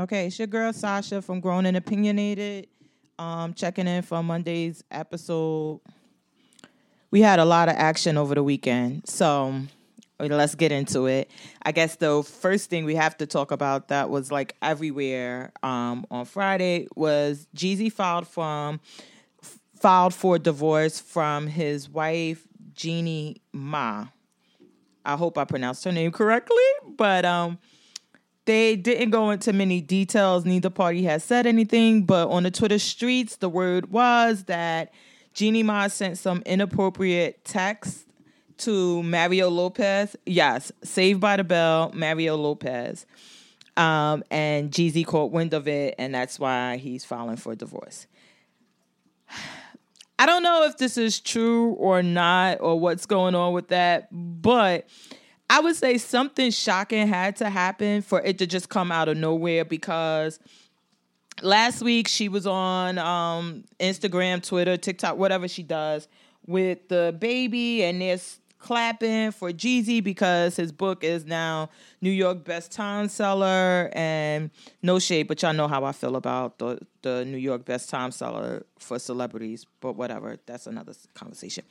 Okay, it's your girl Sasha from Grown and Opinionated. Um, checking in for Monday's episode. We had a lot of action over the weekend, so let's get into it. I guess the first thing we have to talk about that was like everywhere um, on Friday was Jeezy filed from filed for divorce from his wife Jeannie Mai. I hope I pronounced her name correctly, but um they didn't go into many details. Neither party has said anything, but on the Twitter streets, the word was that Jeannie Mai sent some inappropriate text to Mario Lopez. Yes, Saved by the Bell, Mario Lopez. Um, and Jeezy caught wind of it, and that's why he's filing for divorce. I don't know if this is true or not, or what's going on with that, but I would say something shocking had to happen for it to just come out of nowhere because last week she was on um, Instagram, Twitter, TikTok, whatever she does with the baby, and there's clapping for Jeezy because his book is now New York best time seller and no shade, but y'all know how I feel about the the New York best time seller for celebrities, but whatever, that's another conversation.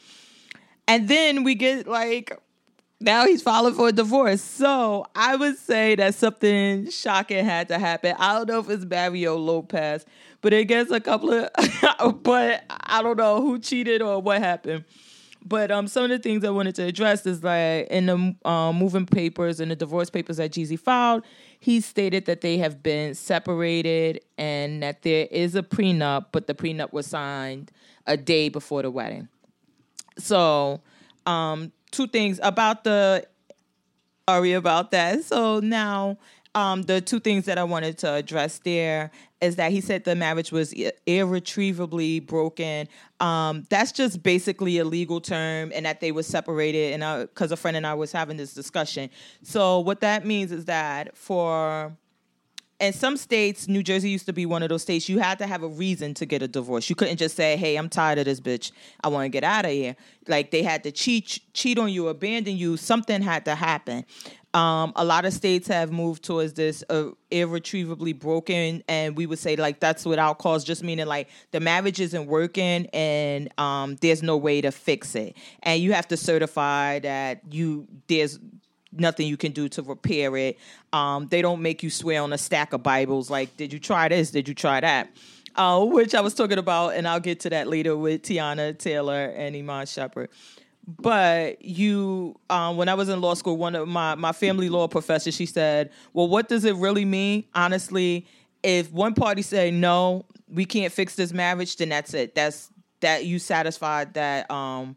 And then we get like now he's filing for a divorce. So I would say that something shocking had to happen. I don't know if it's Mario Lopez, but it gets a couple of, but I don't know who cheated or what happened. But um, some of the things I wanted to address is like in the um, moving papers and the divorce papers that Jeezy filed, he stated that they have been separated and that there is a prenup, but the prenup was signed a day before the wedding. So um, two things about the sorry about that. So now um, the two things that I wanted to address there is that he said the marriage was irretrievably broken. Um, that's just basically a legal term, and that they were separated. And because a friend and I was having this discussion, so what that means is that for in some states, New Jersey used to be one of those states, you had to have a reason to get a divorce. You couldn't just say, "Hey, I'm tired of this bitch. I want to get out of here." Like they had to cheat, cheat on you, abandon you. Something had to happen. Um, a lot of states have moved towards this uh, irretrievably broken, and we would say like that's without cause, just meaning like the marriage isn't working and um, there's no way to fix it, and you have to certify that you there's nothing you can do to repair it. Um, they don't make you swear on a stack of Bibles like, did you try this? Did you try that? Uh, which I was talking about, and I'll get to that later with Teyana Taylor and Iman Shumpert. But you, um, when I was in law school, one of my my family law professors, she said, "Well, what does it really mean? Honestly, if one party say no, we can't fix this marriage, then that's it. That's that you satisfied that um,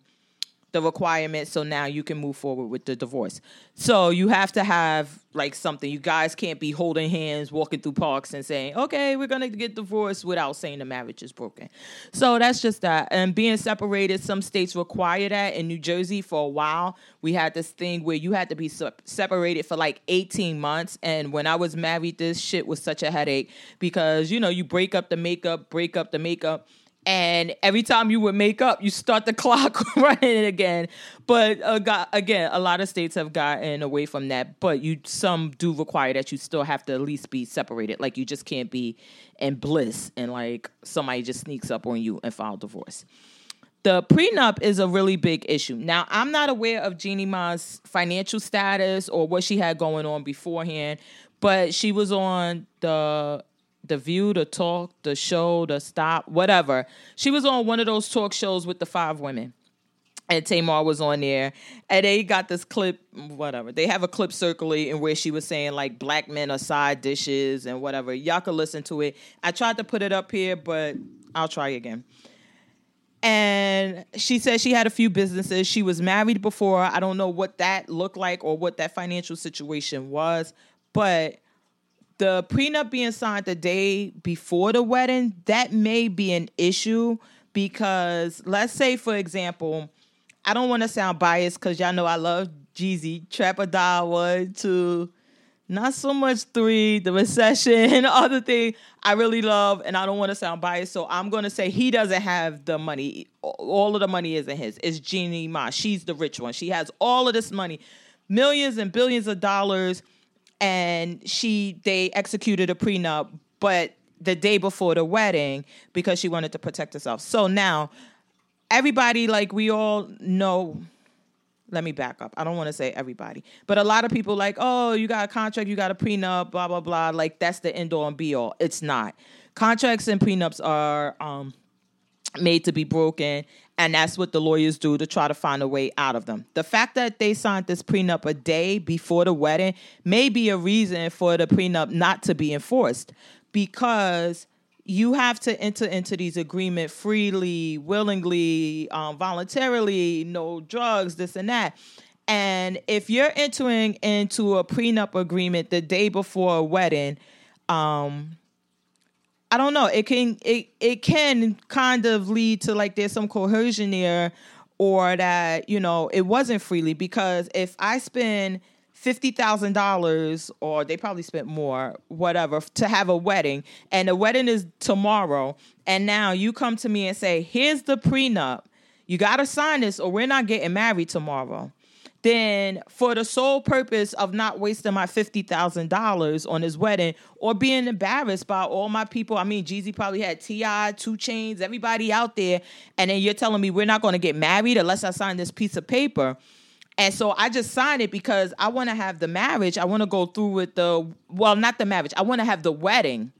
the requirement so now you can move forward with the divorce. So you have to have like something. You guys can't be holding hands, walking through parks and saying, "Okay, we're going to get divorced" without saying the marriage is broken. So that's just that. And being separated, some states require that. In New Jersey for a while, we had this thing where you had to be separated for like 18 months and when I was married this shit was such a headache because you know, you break up the makeup, break up the makeup and every time you would make up, you start the clock running again. But uh, got, again, a lot of states have gotten away from that. But you some do require that you still have to at least be separated. Like you just can't be in bliss and like somebody just sneaks up on you and file divorce. The prenup is a really big issue. Now, I'm not aware of Jeannie Mai's financial status or what she had going on beforehand, but she was on the the View, the Talk, the Show, the Stop, whatever. She was on one of those talk shows with the five women. And Tamar was on there, and they got this clip, whatever. They have a clip circulating where she was saying like black men are side dishes and whatever. Y'all can listen to it. I tried to put it up here, but I'll try again. And she said she had a few businesses. She was married before. I don't know what that looked like or what that financial situation was, but the prenup being signed the day before the wedding, that may be an issue because let's say, for example, I don't want to sound biased because y'all know I love Jeezy, Trap or Die one, two, not so much three, the recession, other thing I really love, and I don't want to sound biased, so I'm gonna say he doesn't have the money. All of the money isn't his. It's Jeannie Mai. She's the rich one. She has all of this money, millions and billions of dollars and she they executed a prenup, but the day before the wedding because she wanted to protect herself. So now everybody like we all know let me back up. I don't want to say everybody, but a lot of people like, oh, you got a contract, you got a prenup, blah blah blah. Like that's the end all and be all. It's not. Contracts and prenups are um, made to be broken, and that's what the lawyers do to try to find a way out of them. The fact that they signed this prenup a day before the wedding may be a reason for the prenup not to be enforced because you have to enter into these agreement freely, willingly, um, voluntarily, no drugs, this and that. And if you're entering into a prenup agreement the day before a wedding, um, I don't know. It can it it can kind of lead to like there's some coercion there, or that you know it wasn't freely because if I spend fifty thousand dollars, or they probably spent more, whatever, to have a wedding, and the wedding is tomorrow, and now you come to me and say, "Here's the prenup. You got to sign this, or we're not getting married tomorrow." Then, for the sole purpose of not wasting my fifty thousand dollars on his wedding, or being embarrassed by all my people, I mean, Jeezy probably had T.I., 2 Chainz, everybody out there, and then you're telling me we're not going to get married unless I sign this piece of paper and so I just signed it because I want to have the marriage. I want to go through with the, well, not the marriage. I want to have the wedding.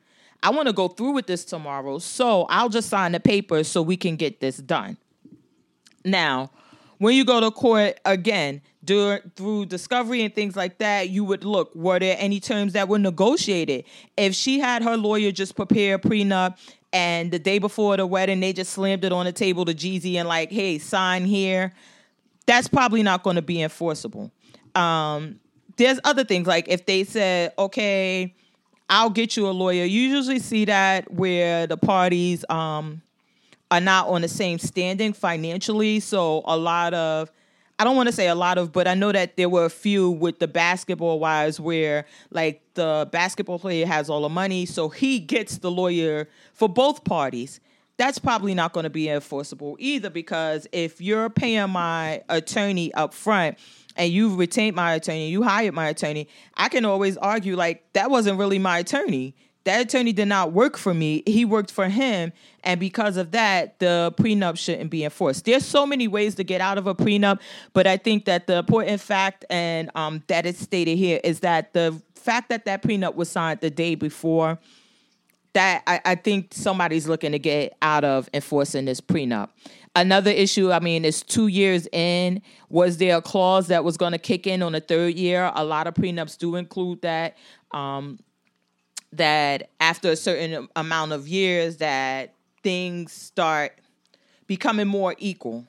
I want to go through with this tomorrow. So I'll just sign the paper so we can get this done. Now, when you go to court again, do, through discovery and things like that, you would look, were there any terms that were negotiated? If she had her lawyer just prepare a prenup and the day before the wedding, they just slammed it on the table to Jeezy and like, hey, sign here that's probably not going to be enforceable. Um, there's other things like if they said, okay, I'll get you a lawyer. You usually see that where the parties um, are not on the same standing financially. So a lot of, I don't want to say a lot of, but I know that there were a few with the basketball wise where like the basketball player has all the money, so he gets the lawyer for both parties that's probably not going to be enforceable either because if you're paying my attorney up front and you've retained my attorney, you hired my attorney, I can always argue like that wasn't really my attorney. That attorney did not work for me. He worked for him. And because of that, the prenup shouldn't be enforced. There's so many ways to get out of a prenup, but I think that the important fact and um, that is stated here is that the fact that that prenup was signed the day before that I, I think somebody's looking to get out of enforcing this prenup. Another issue, I mean, is two years in. Was there a clause that was going to kick in on the third year? A lot of prenups do include that. Um, that after a certain amount of years, that things start becoming more equal.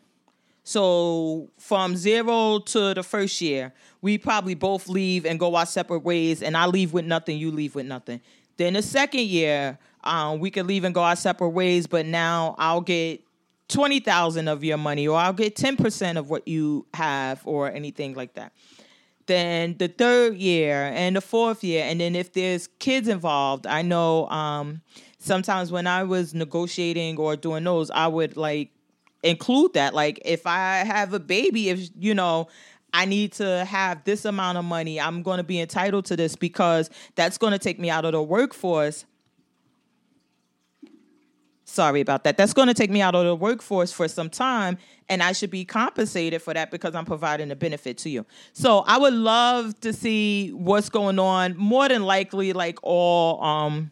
So from zero to the first year, we probably both leave and go our separate ways, and I leave with nothing, you leave with nothing. Then the second year, um, we could leave and go our separate ways, but now I'll get twenty thousand of your money, or I'll get ten percent of what you have, or anything like that. Then the third year and the fourth year, and then if there's kids involved, I know um, sometimes when I was negotiating or doing those, I would like include that. Like if I have a baby, if you know I need to have this amount of money. I'm going to be entitled to this because that's going to take me out of the workforce. Sorry about that. That's going to take me out of the workforce for some time, and I should be compensated for that because I'm providing a benefit to you. So I would love to see what's going on. More than likely, like all um,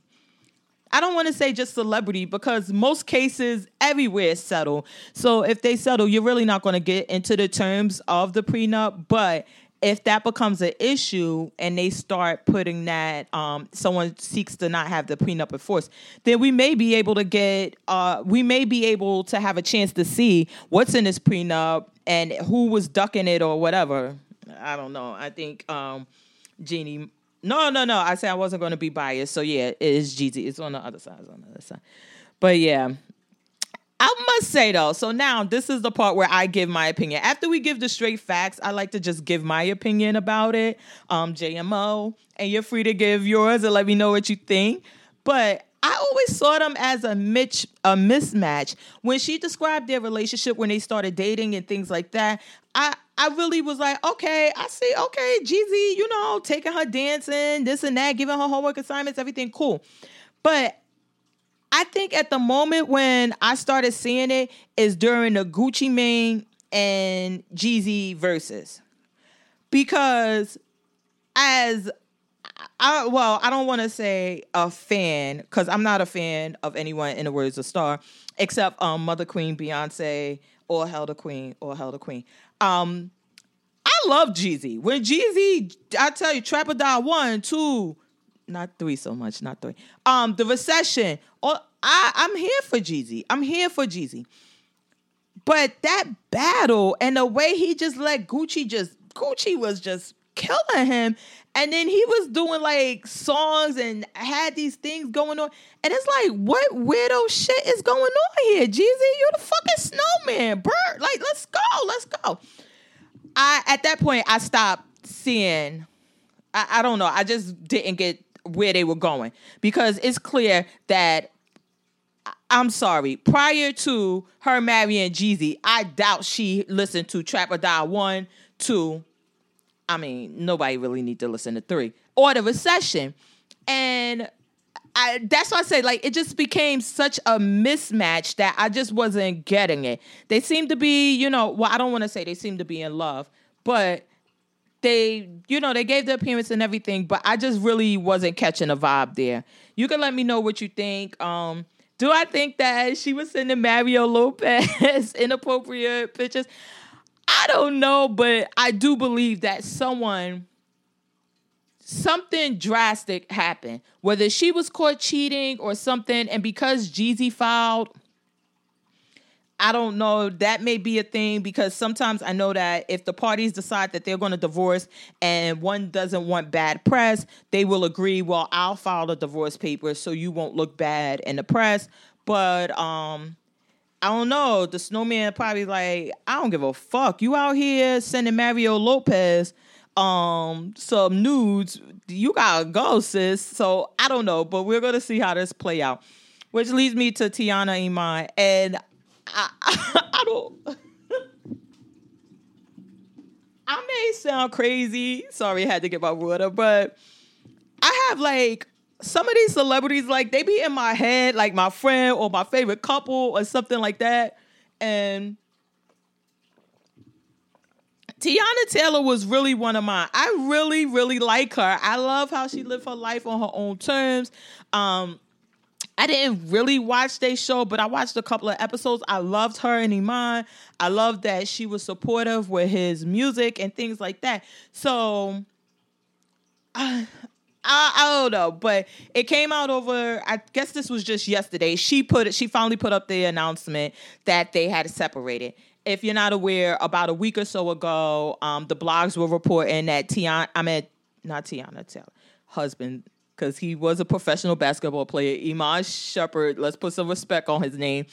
I don't want to say just celebrity because most cases everywhere settle. So if they settle, you're really not going to get into the terms of the prenup. But if that becomes an issue and they start putting that um, someone seeks to not have the prenup enforced, then we may be able to get uh, we may be able to have a chance to see what's in this prenup and who was ducking it or whatever. I don't know. I think um, Jeannie no, no, no. I said I wasn't going to be biased. So yeah, it is Jeezy. It's on the other side. It's on the other side. But yeah. I must say though, so now this is the part where I give my opinion. After we give the straight facts, I like to just give my opinion about it. Um, JMO, and you're free to give yours and let me know what you think. But I always saw them as a mitch a mismatch. When she described their relationship when they started dating and things like that, I I really was like, okay, I see, okay, Jeezy, you know, taking her dancing, this and that, giving her homework assignments, everything cool. But I think at the moment when I started seeing it is during the Gucci Mane and Jeezy verses. Because as I well, I don't want to say a fan because I'm not a fan of anyone in the words of Star, except um Mother Queen, Beyonce, or the Queen, or the Queen. Um, I love Jeezy. When Jeezy, I tell you, Trap or Die one, two, not three so much, not three. Um, the recession. Oh, I, I'm here for Jeezy. I'm here for Jeezy. But that battle and the way he just let Gucci just Gucci was just killing him. And then he was doing like songs and had these things going on. And it's like, what weirdo shit is going on here? Jeezy, you're the fucking snowman. Bird. Like, let's go. Let's go. I at that point I stopped seeing I, I don't know. I just didn't get where they were going. Because it's clear that I'm sorry. Prior to her marrying Jeezy, I doubt she listened to Trap or Die 1, 2, I mean, nobody really need to listen to three or the recession. And I, that's why I say like it just became such a mismatch that I just wasn't getting it. They seem to be, you know, well, I don't want to say they seem to be in love, but they, you know, they gave the appearance and everything, but I just really wasn't catching a vibe there. You can let me know what you think. Um, do I think that she was sending Mario Lopez inappropriate pictures? I don't know, but I do believe that someone something drastic happened. Whether she was caught cheating or something, and because Jeezy filed, I don't know. That may be a thing because sometimes I know that if the parties decide that they're going to divorce and one doesn't want bad press, they will agree, well, I'll file the divorce papers so you won't look bad in the press. But um I don't know. The snowman probably like, I don't give a fuck. You out here sending Mario Lopez um some nudes. You gotta go, sis. So I don't know, but we're gonna see how this play out. Which leads me to Teyana Iman. And I, I, don't I may sound crazy. Sorry, I had to get my water, but I have like some of these celebrities, like they be in my head, like my friend or my favorite couple or something like that. And Teyana Taylor was really one of mine. I really, really like her. I love how she lived her life on her own terms. Um, I didn't really watch their show, but I watched a couple of episodes. I loved her and Iman. I loved that she was supportive with his music and things like that. So uh, I, I don't know, but it came out over. I guess this was just yesterday. She put it. She finally put up the announcement that they had separated. If you're not aware, about a week or so ago, um, the blogs were reporting that Teyana, I mean, not Teyana Taylor, husband, because he was a professional basketball player, Iman Shumpert. Let's put some respect on his name.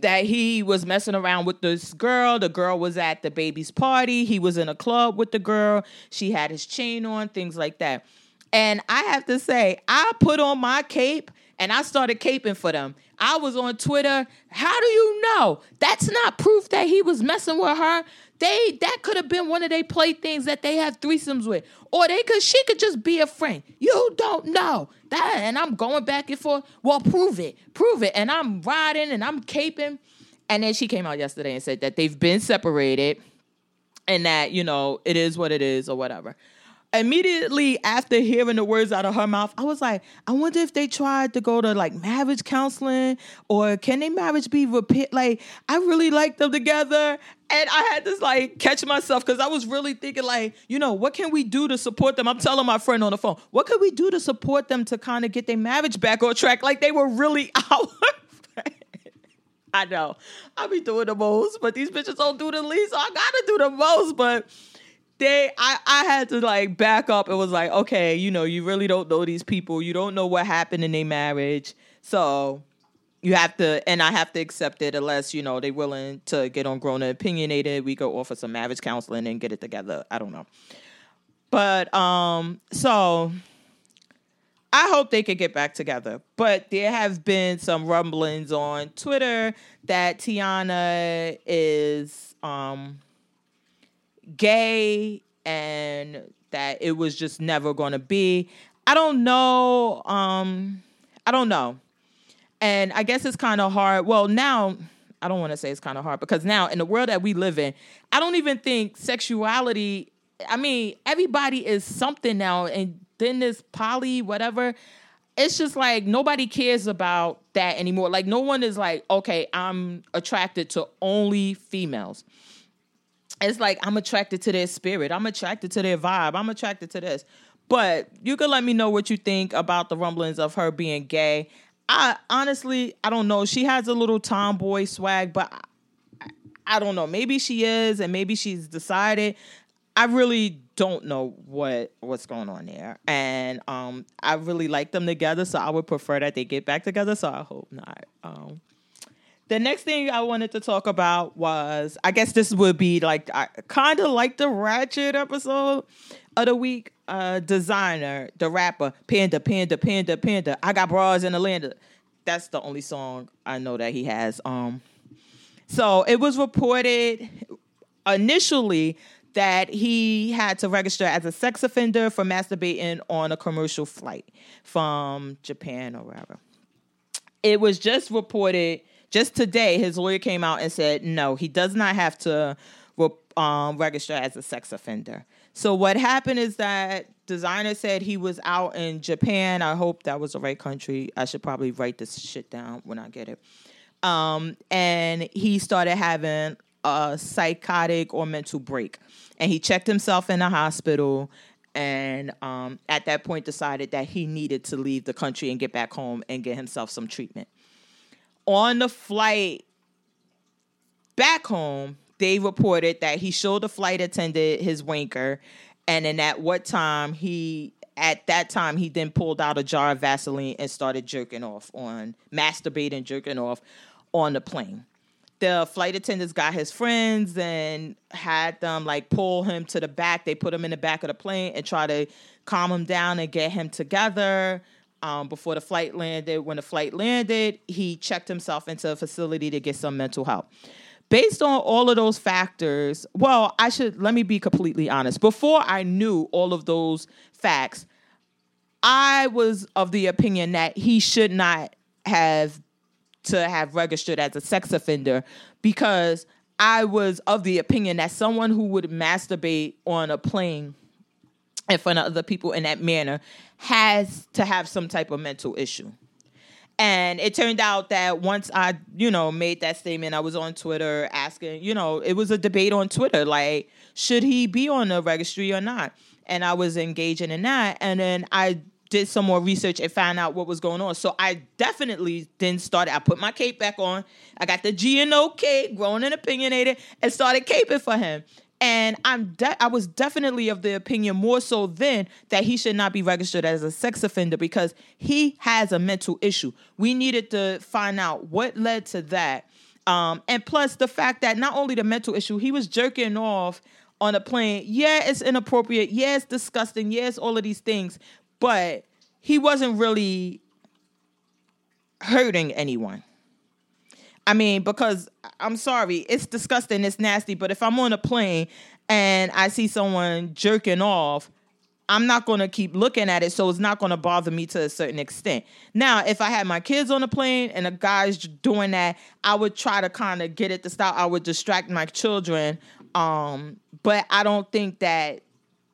That he was messing around with this girl. The girl was at the baby's party. He was in a club with the girl. She had his chain on, things like that. And I have to say, I put on my cape and I started caping for them. I was on Twitter. How do you know? That's not proof that he was messing with her. They that could have been one of their playthings that they have threesomes with. Or they could she could just be a friend. You don't know. That and I'm going back and forth. Well, prove it. Prove it. And I'm riding and I'm caping. And then she came out yesterday and said that they've been separated and that, you know, it is what it is or whatever immediately after hearing the words out of her mouth, I was like, I wonder if they tried to go to like marriage counseling or can their marriage be repeat? Like, I really like them together. And I had to like catch myself because I was really thinking, like, you know, what can we do to support them? I'm telling my friend on the phone, what can we do to support them to kind of get their marriage back on track? Like they were really out. I know. I be doing the most, but these bitches don't do the least, so I gotta do the most. But they I, I had to like back up and was like, okay, you know, you really don't know these people. You don't know what happened in their marriage. So you have to and I have to accept it unless, you know, they're willing to get on grown and opinionated. We go offer some marriage counseling and get it together. I don't know. But um so I hope they could get back together. But there have been some rumblings on Twitter that Teyana is um, gay and that it was just never going to be. I don't know. Um, I don't know. And I guess it's kind of hard. Well, now I don't want to say it's kind of hard because now in the world that we live in, I don't even think sexuality. I mean, everybody is something now, and then this poly whatever. It's just like nobody cares about that anymore. Like no one is like, okay, I'm attracted to only females. It's like I'm attracted to their spirit. I'm attracted to their vibe. I'm attracted to this. But you can let me know what you think about the rumblings of her being gay. I honestly, I don't know. She has a little tomboy swag, but I, I don't know. Maybe she is, and maybe she's decided. I really don't know what what's going on there, and um, I really like them together. So I would prefer that they get back together. So I hope not. Um, the next thing I wanted to talk about was, I guess this would be like kind of like the Ratchet episode of the week. Uh, Desiigner, the rapper, Panda, Panda, Panda, Panda. I got bras in Atlanta. That's the only song I know that he has. Um, so it was reported initially that he had to register as a sex offender for masturbating on a commercial flight from Japan or wherever. It was just reported just today. His lawyer came out and said no, he does not have to um, register as a sex offender. So what happened is that Desiigner said he was out in Japan. I hope that was the right country. I should probably write this shit down when I get it. Um, and he started having a psychotic or mental break, and he checked himself in the hospital. And um, at that point, decided that he needed to leave the country and get back home and get himself some treatment. On the flight back home, they reported that he showed the flight attendant his wanker, and then at what time he at that time he then pulled out a jar of Vaseline and started jerking off on masturbating, jerking off on the plane. The flight attendants got his friends and had them like pull him to the back. They put him in the back of the plane and try to calm him down and get him together. Um, before the flight landed, when the flight landed, he checked himself into a facility to get some mental help based on all of those factors, well, I should let me be completely honest. Before I knew all of those facts, I was of the opinion that he should not have to have registered as a sex offender because I was of the opinion that someone who would masturbate on a plane in front of other people in that manner has to have some type of mental issue. And it turned out that once I, you know, made that statement, I was on Twitter asking, you know, it was a debate on Twitter, like, should he be on the registry or not? And I was engaging in that. And then I did some more research and found out what was going on. So I definitely then started, I put my cape back on. I got the GNO cape, grown and opinionated, and started caping for him. And I'm de- I was definitely of the opinion more so then that he should not be registered as a sex offender because he has a mental issue. We needed to find out what led to that. Um, and plus the fact that not only the mental issue, he was jerking off on a plane. Yeah, it's inappropriate. Yeah, disgusting. Yes, yeah, all of these things. But he wasn't really hurting anyone. I mean, because I'm sorry, it's disgusting, it's nasty, but if I'm on a plane and I see someone jerking off, I'm not going to keep looking at it, so it's not going to bother me to a certain extent. Now, if I had my kids on the plane and a guy's doing that, I would try to kind of get it to stop. I would distract my children, um, but I don't think that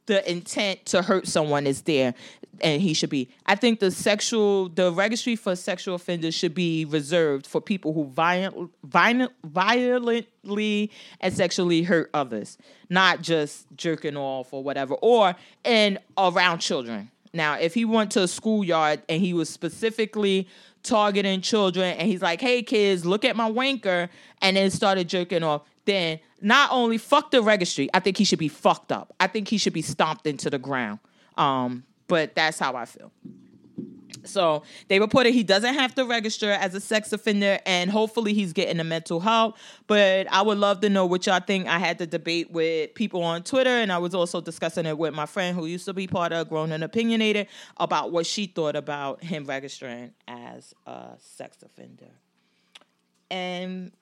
the intent to hurt someone is there and he should be. I think the sexual, the registry for sexual offenders should be reserved for people who violent, violent, violently and sexually hurt others, not just jerking off or whatever, or and around children. Now, if he went to a schoolyard and he was specifically targeting children and he's like, hey kids, look at my wanker, and then started jerking off, then not only fuck the registry, I think he should be fucked up. I think he should be stomped into the ground. Um, but that's how I feel. So they reported he doesn't have to register as a sex offender and hopefully he's getting the mental help. But I would love to know what y'all think. I had the debate with people on Twitter and I was also discussing it with my friend who used to be part of Grown and Opinionated about what she thought about him registering as a sex offender. And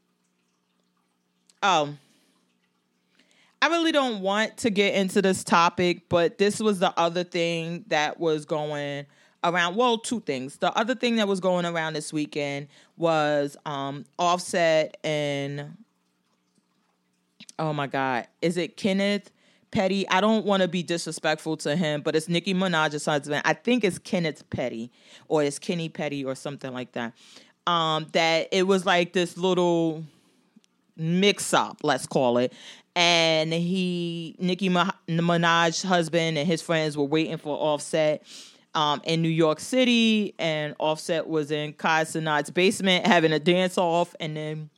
oh, I really don't want to get into this topic, but this was the other thing that was going around well two things. The other thing that was going around this weekend was um offset and oh my god is it kenneth petty? I don't want to be disrespectful to him but it's nicki minaj's husband. I think it's kenneth petty or it's kenny petty or something like that. Um that it was like this little mix up let's call it and he nicki minaj's husband and his friends were waiting for offset um, in New York City, and Offset was in Kai Cenat's basement having a dance off, and then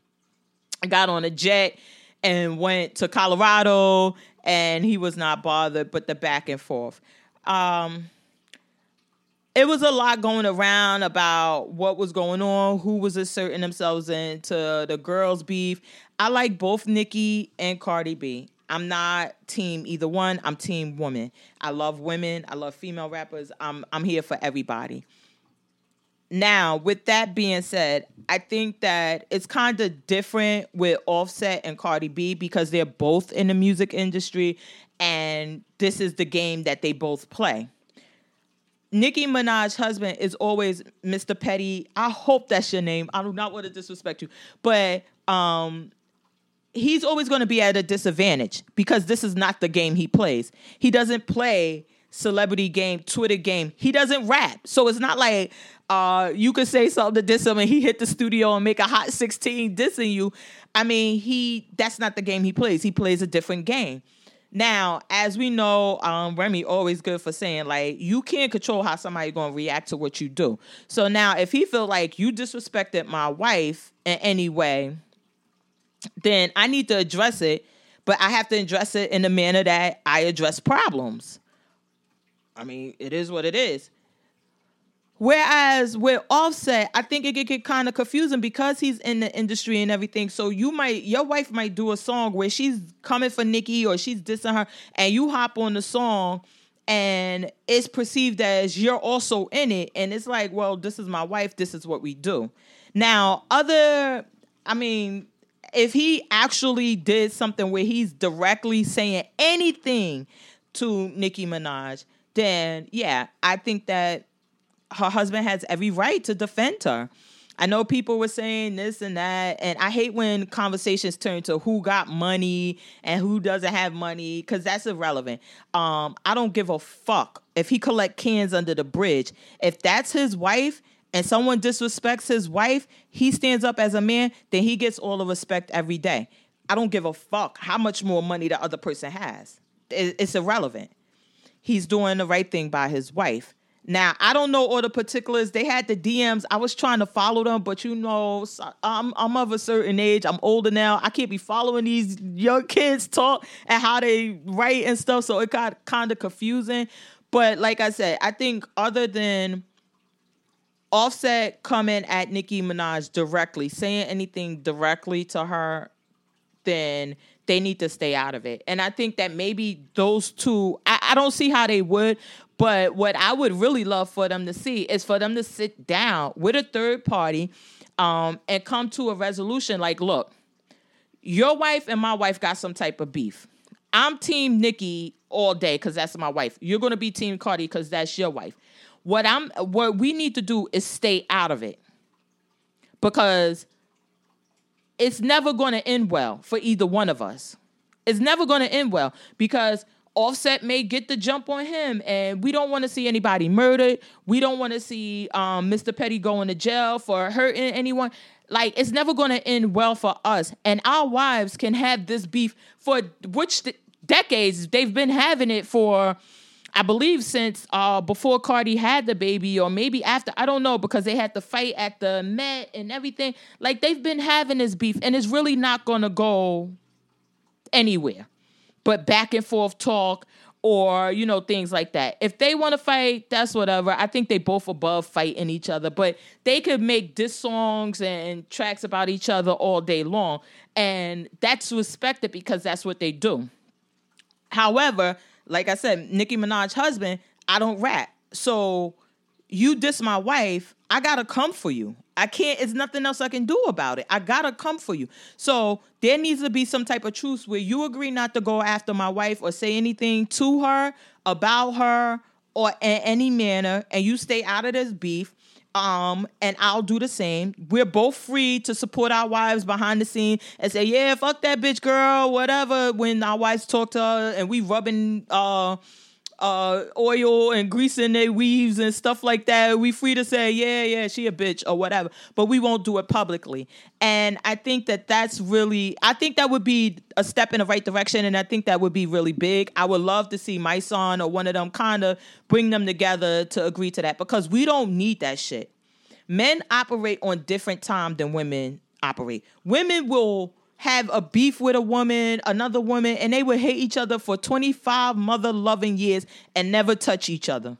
got on a jet and went to Colorado, and he was not bothered, but the back and forth. Um, it was a lot going around about what was going on, who was asserting themselves into the girls' beef. I like both Nicki and Cardi B. I'm not team either one. I'm team woman. I love women. I love female rappers. I'm I'm here for everybody. Now, with that being said, I think that it's kind of different with Offset and Cardi B because they're both in the music industry and this is the game that they both play. Nicki Minaj's husband is always Mr. Petty. I hope that's your name. I do not want to disrespect you, but um he's always going to be at a disadvantage because this is not the game he plays. He doesn't play celebrity game, Twitter game. He doesn't rap. So it's not like uh, you could say something to diss him and he hit the studio and make a hot 16 dissing you. I mean, he that's not the game he plays. He plays a different game. Now, as we know, um, Remy always good for saying like you can't control how somebody gonna react to what you do. So now, if he feel like you disrespected my wife in any way, then I need to address it, but I have to address it in the manner that I address problems. I mean, it is what it is. Whereas with Offset, I think it could get kind of confusing because he's in the industry and everything. So you might, your wife might do a song where she's coming for Nicki or she's dissing her, and you hop on the song and it's perceived as you're also in it. And it's like, well, this is my wife, this is what we do. Now, other, I mean, if he actually did something where he's directly saying anything to Nicki Minaj, then yeah, I think that her husband has every right to defend her. I know people were saying this and that, and I hate when conversations turn to who got money and who doesn't have money because that's irrelevant. Um, I don't give a fuck if he collect cans under the bridge. If that's his wife and someone disrespects his wife, he stands up as a man, then he gets all the respect every day. I don't give a fuck how much more money the other person has. It's irrelevant. He's doing the right thing by his wife. Now, I don't know all the particulars. They had the DMs. I was trying to follow them, but you know, I'm I'm of a certain age. I'm older now. I can't be following these young kids talk and how they write and stuff. So it got kind of confusing. But like I said, I think other than Offset coming at Nicki Minaj directly, saying anything directly to her, then they need to stay out of it. And I think that maybe those two, I, I don't see how they would, but what I would really love for them to see is for them to sit down with a third party um, and come to a resolution like, look, your wife and my wife got some type of beef. I'm team Nicki all day because that's my wife. You're gonna be team Cardi because that's your wife. What I'm what we need to do is stay out of it. Because it's never going to end well for either one of us. It's never going to end well because Offset may get the jump on him, and we don't want to see anybody murdered. We don't want to see um, Mr. Petty going to jail for hurting anyone. Like it's never going to end well for us, and our wives can have this beef for which decades they've been having it for I believe since uh, before Cardi had the baby, or maybe after, I don't know, because they had to fight at the Met and everything. Like they've been having this beef, and it's really not gonna go anywhere. But back and forth talk or you know things like that. If they want to fight, that's whatever. I think they both above fighting each other, but they could make diss songs and tracks about each other all day long, and that's respected because that's what they do. However, like I said, Nicki Minaj's husband, I don't rap, so you diss my wife, I gotta come for you. I can't, it's nothing else I can do about it. I gotta come for you. So there needs to be some type of truce where you agree not to go after my wife or say anything to her, about her, or in any manner, and you stay out of this beef. Um, and I'll do the same. We're both free to support our wives behind the scene and say, yeah, fuck that bitch girl, whatever. When our wives talk to her and we rubbing uh uh, oil and grease in their weaves and stuff like that. We free to say, yeah, yeah, she a bitch or whatever, but we won't do it publicly. And I think that that's really, I think that would be a step in the right direction, and I think that would be really big. I would love to see my son or one of them kind of bring them together to agree to that because we don't need that shit. Men operate on different time than women operate. Women will have a beef with a woman, another woman, and they would hate each other for 25 mother loving years and never touch each other.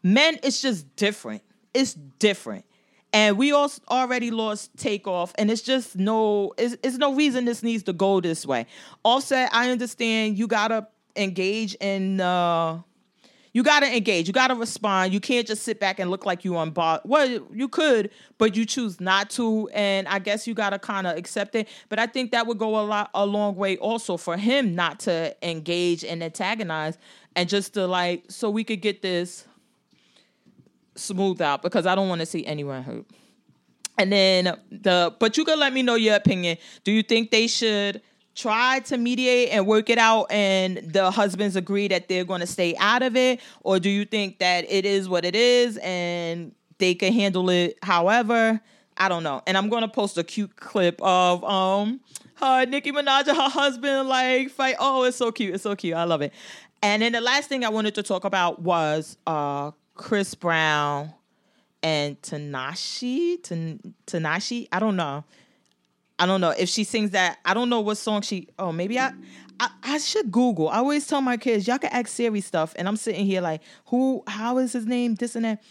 Men, it's just different. It's different. And we all already lost takeoff, and it's just no, it's, it's no reason this needs to go this way. Offset, I understand you gotta engage in uh you got to engage. You got to respond. You can't just sit back and look like you on bar. Well, you could, but you choose not to, and I guess you got to kind of accept it. But I think that would go a lot, a long way, also for him not to engage and antagonize, and just to like, so we could get this smooth out because I don't want to see anyone hurt. And then the, but you can let me know your opinion. Do you think they should? Try to mediate and work it out and the husbands agree that they're going to stay out of it? Or do you think that it is what it is and they can handle it however? I don't know. And i'm going to post a cute clip of um her nicki minaj and her husband like fight. Oh it's so cute. It's so cute. I love it. And then the last thing i wanted to talk about was uh chris brown and Tinashe, Tan- Tinashe, I don't know. I don't know if she sings that. I don't know what song she. Oh, maybe I, I. I, should Google. I always tell my kids, y'all can ask Siri stuff, and I'm sitting here like, who? How is his name? This and that.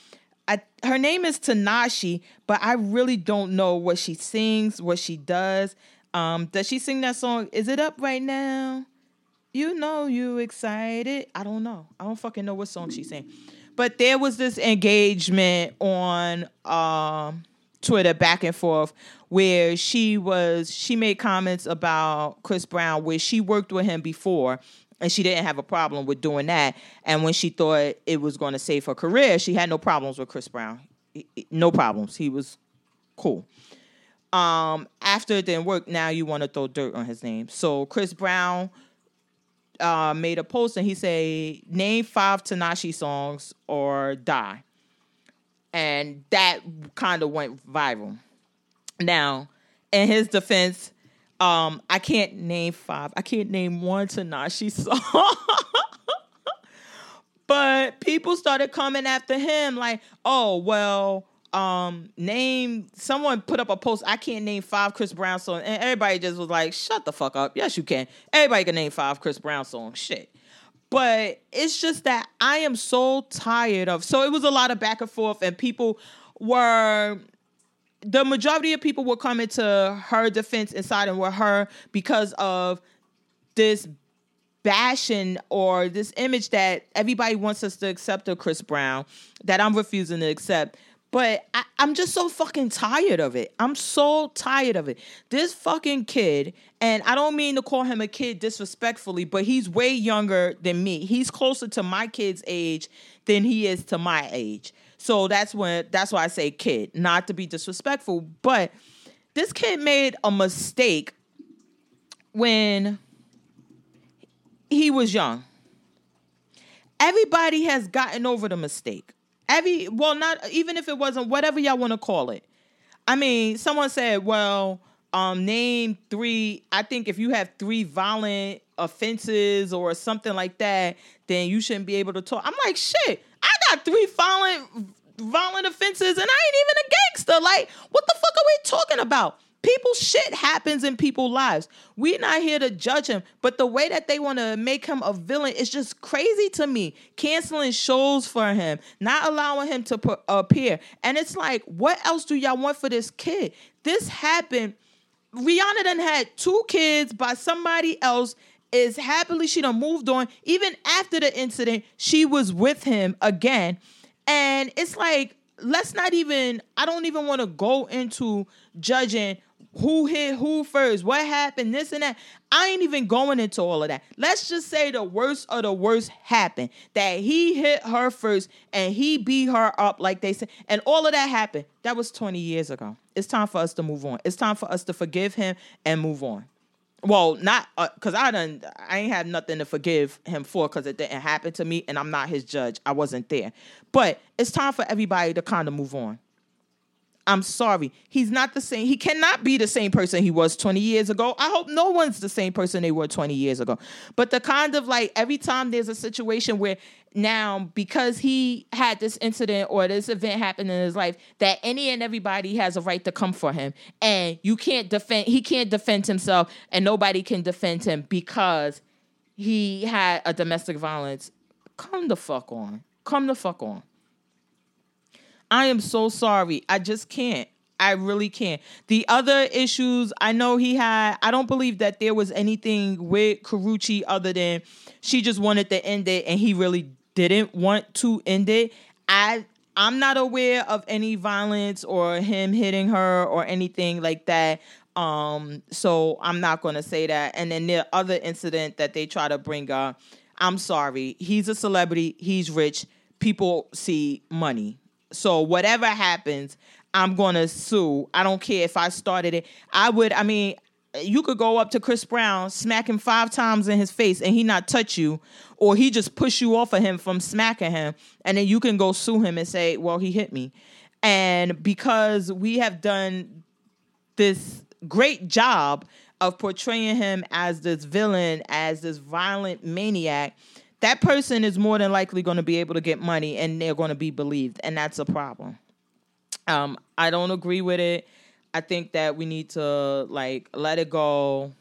I, her name is Tinashe, but I really don't know what she sings, what she does. Um, does she sing that song? Is it up right now? You know you excited. I don't know. I don't fucking know what song she sang. But there was this engagement on um Twitter back and forth where she was she made comments about Chris Brown where she worked with him before and she didn't have a problem with doing that. And when she thought it was going to save her career she had no problems with Chris Brown. No problems. He was cool. Um after it didn't work now you want to throw dirt on his name. So Chris Brown uh, made a post and he said name five Tinashe songs or die. And that kind of went viral. Now, in his defense, um, I can't name five. I can't name one Tinashe song. but people started coming after him like, oh, well, um, name someone put up a post. I can't name five Chris Brown songs, and everybody just was like, "Shut the fuck up." Yes, you can. Everybody can name five Chris Brown songs. Shit. But it's just that I am so tired of. So it was a lot of back and forth, and people were. The majority of people were coming to her defense inside and siding with her because of this bashing or this image that everybody wants us to accept of Chris Brown that I'm refusing to accept. But I, am just so fucking tired of it. I'm so tired of it. This fucking kid, and I don't mean to call him a kid disrespectfully, but he's way younger than me. He's closer to my kid's age than he is to my age. So that's when that's why I say kid, not to be disrespectful. But this kid made a mistake when he was young. Everybody has gotten over the mistake. Every well, not even if it wasn't whatever y'all want to call it. I mean, someone said, well, um, name three. I think if you have three violent offenses or something like that, then you shouldn't be able to talk. I'm like, shit, got three violent violent offenses and I ain't even a gangster. Like, what the fuck are we talking about? people shit happens in people's lives. We're not here to judge him, but the way that they want to make him a villain is just crazy to me. Canceling shows for him, not allowing him to put, appear. And it's like, what else do y'all want for this kid? This happened. Rihanna done had two kids by somebody else. Is happily she done moved on. Even after the incident, she was with him again. And it's like, let's not even, I don't even want to go into judging who hit who first, what happened, this and that. I ain't even going into all of that. Let's just say the worst of the worst happened. That he hit her first and he beat her up, like they said, and all of that happened. That was 20 years ago. It's time for us to move on. It's time for us to forgive him and move on. Well, not because uh, I done. I ain't had nothing to forgive him for because it didn't happen to me, and I'm not his judge. I wasn't there. But it's time for everybody to kind of move on. I'm sorry. He's not the same. He cannot be the same person he was 20 years ago. I hope no one's the same person they were 20 years ago. But the kind of like every time there's a situation where now because he had this incident or this event happen in his life that any and everybody has a right to come for him and you can't defend he can't defend himself and nobody can defend him because he had a domestic violence come the fuck on come the fuck on I am so sorry. I just can't. I really can't. The other issues, I know he had, I don't believe that there was anything with Karrueche other than she just wanted to end it and he really didn't want to end it. I I'm not aware of any violence or him hitting her or anything like that. Um, so I'm not gonna say that. And then the other incident that they try to bring up, I'm sorry. He's a celebrity, he's rich, people see money. So whatever happens, I'm gonna sue. I don't care if I started it. I would. I mean, you could go up to Chris Brown, smack him five times in his face, and he not touch you, or he just push you off of him from smacking him, and then you can go sue him and say, "Well, he hit me," and because we have done this great job of portraying him as this villain, as this violent maniac that person is more than likely going to be able to get money and they're going to be believed and that's a problem. Um i don't agree with it. I think that we need to like let it go.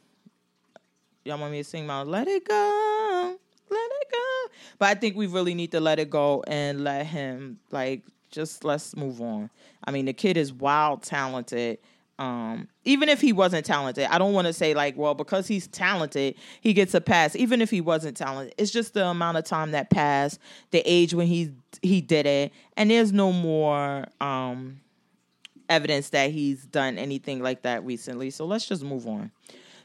Y'all want me to sing my let it go let it go but i think we really need to let it go and let him like just let's move on. I mean the kid is wild talented um, even if he wasn't talented, I don't want to say like, well, because he's talented, he gets a pass. Even if he wasn't talented, it's just the amount of time that passed, the age when he he did it, and there's no more um, evidence that he's done anything like that recently. So let's just move on.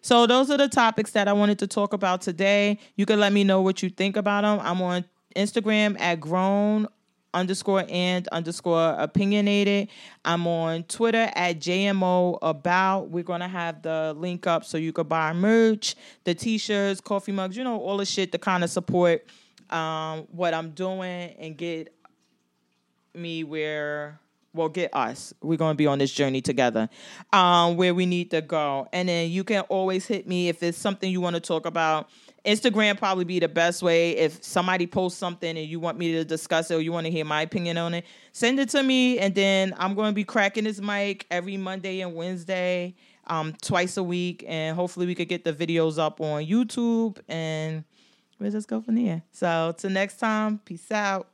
So those are the topics that I wanted to talk about today. You can let me know what you think about them. I'm on Instagram at grown underscore and underscore opinionated. I'm on Twitter at JMO about. We're gonna have the link up so you could buy merch, the t-shirts, coffee mugs, you know, all the shit to kind of support um, what I'm doing and get me where well get us we're going to be on this journey together um, where we need to go and then you can always hit me if it's something you want to talk about Instagram probably be the best way. If somebody posts something and you want me to discuss it or you want to hear my opinion on it, send it to me. And then I'm going to be cracking this mic every Monday and Wednesday, um, twice a week. And hopefully we could get the videos up on YouTube and we'll just go from there. So till next time, peace out.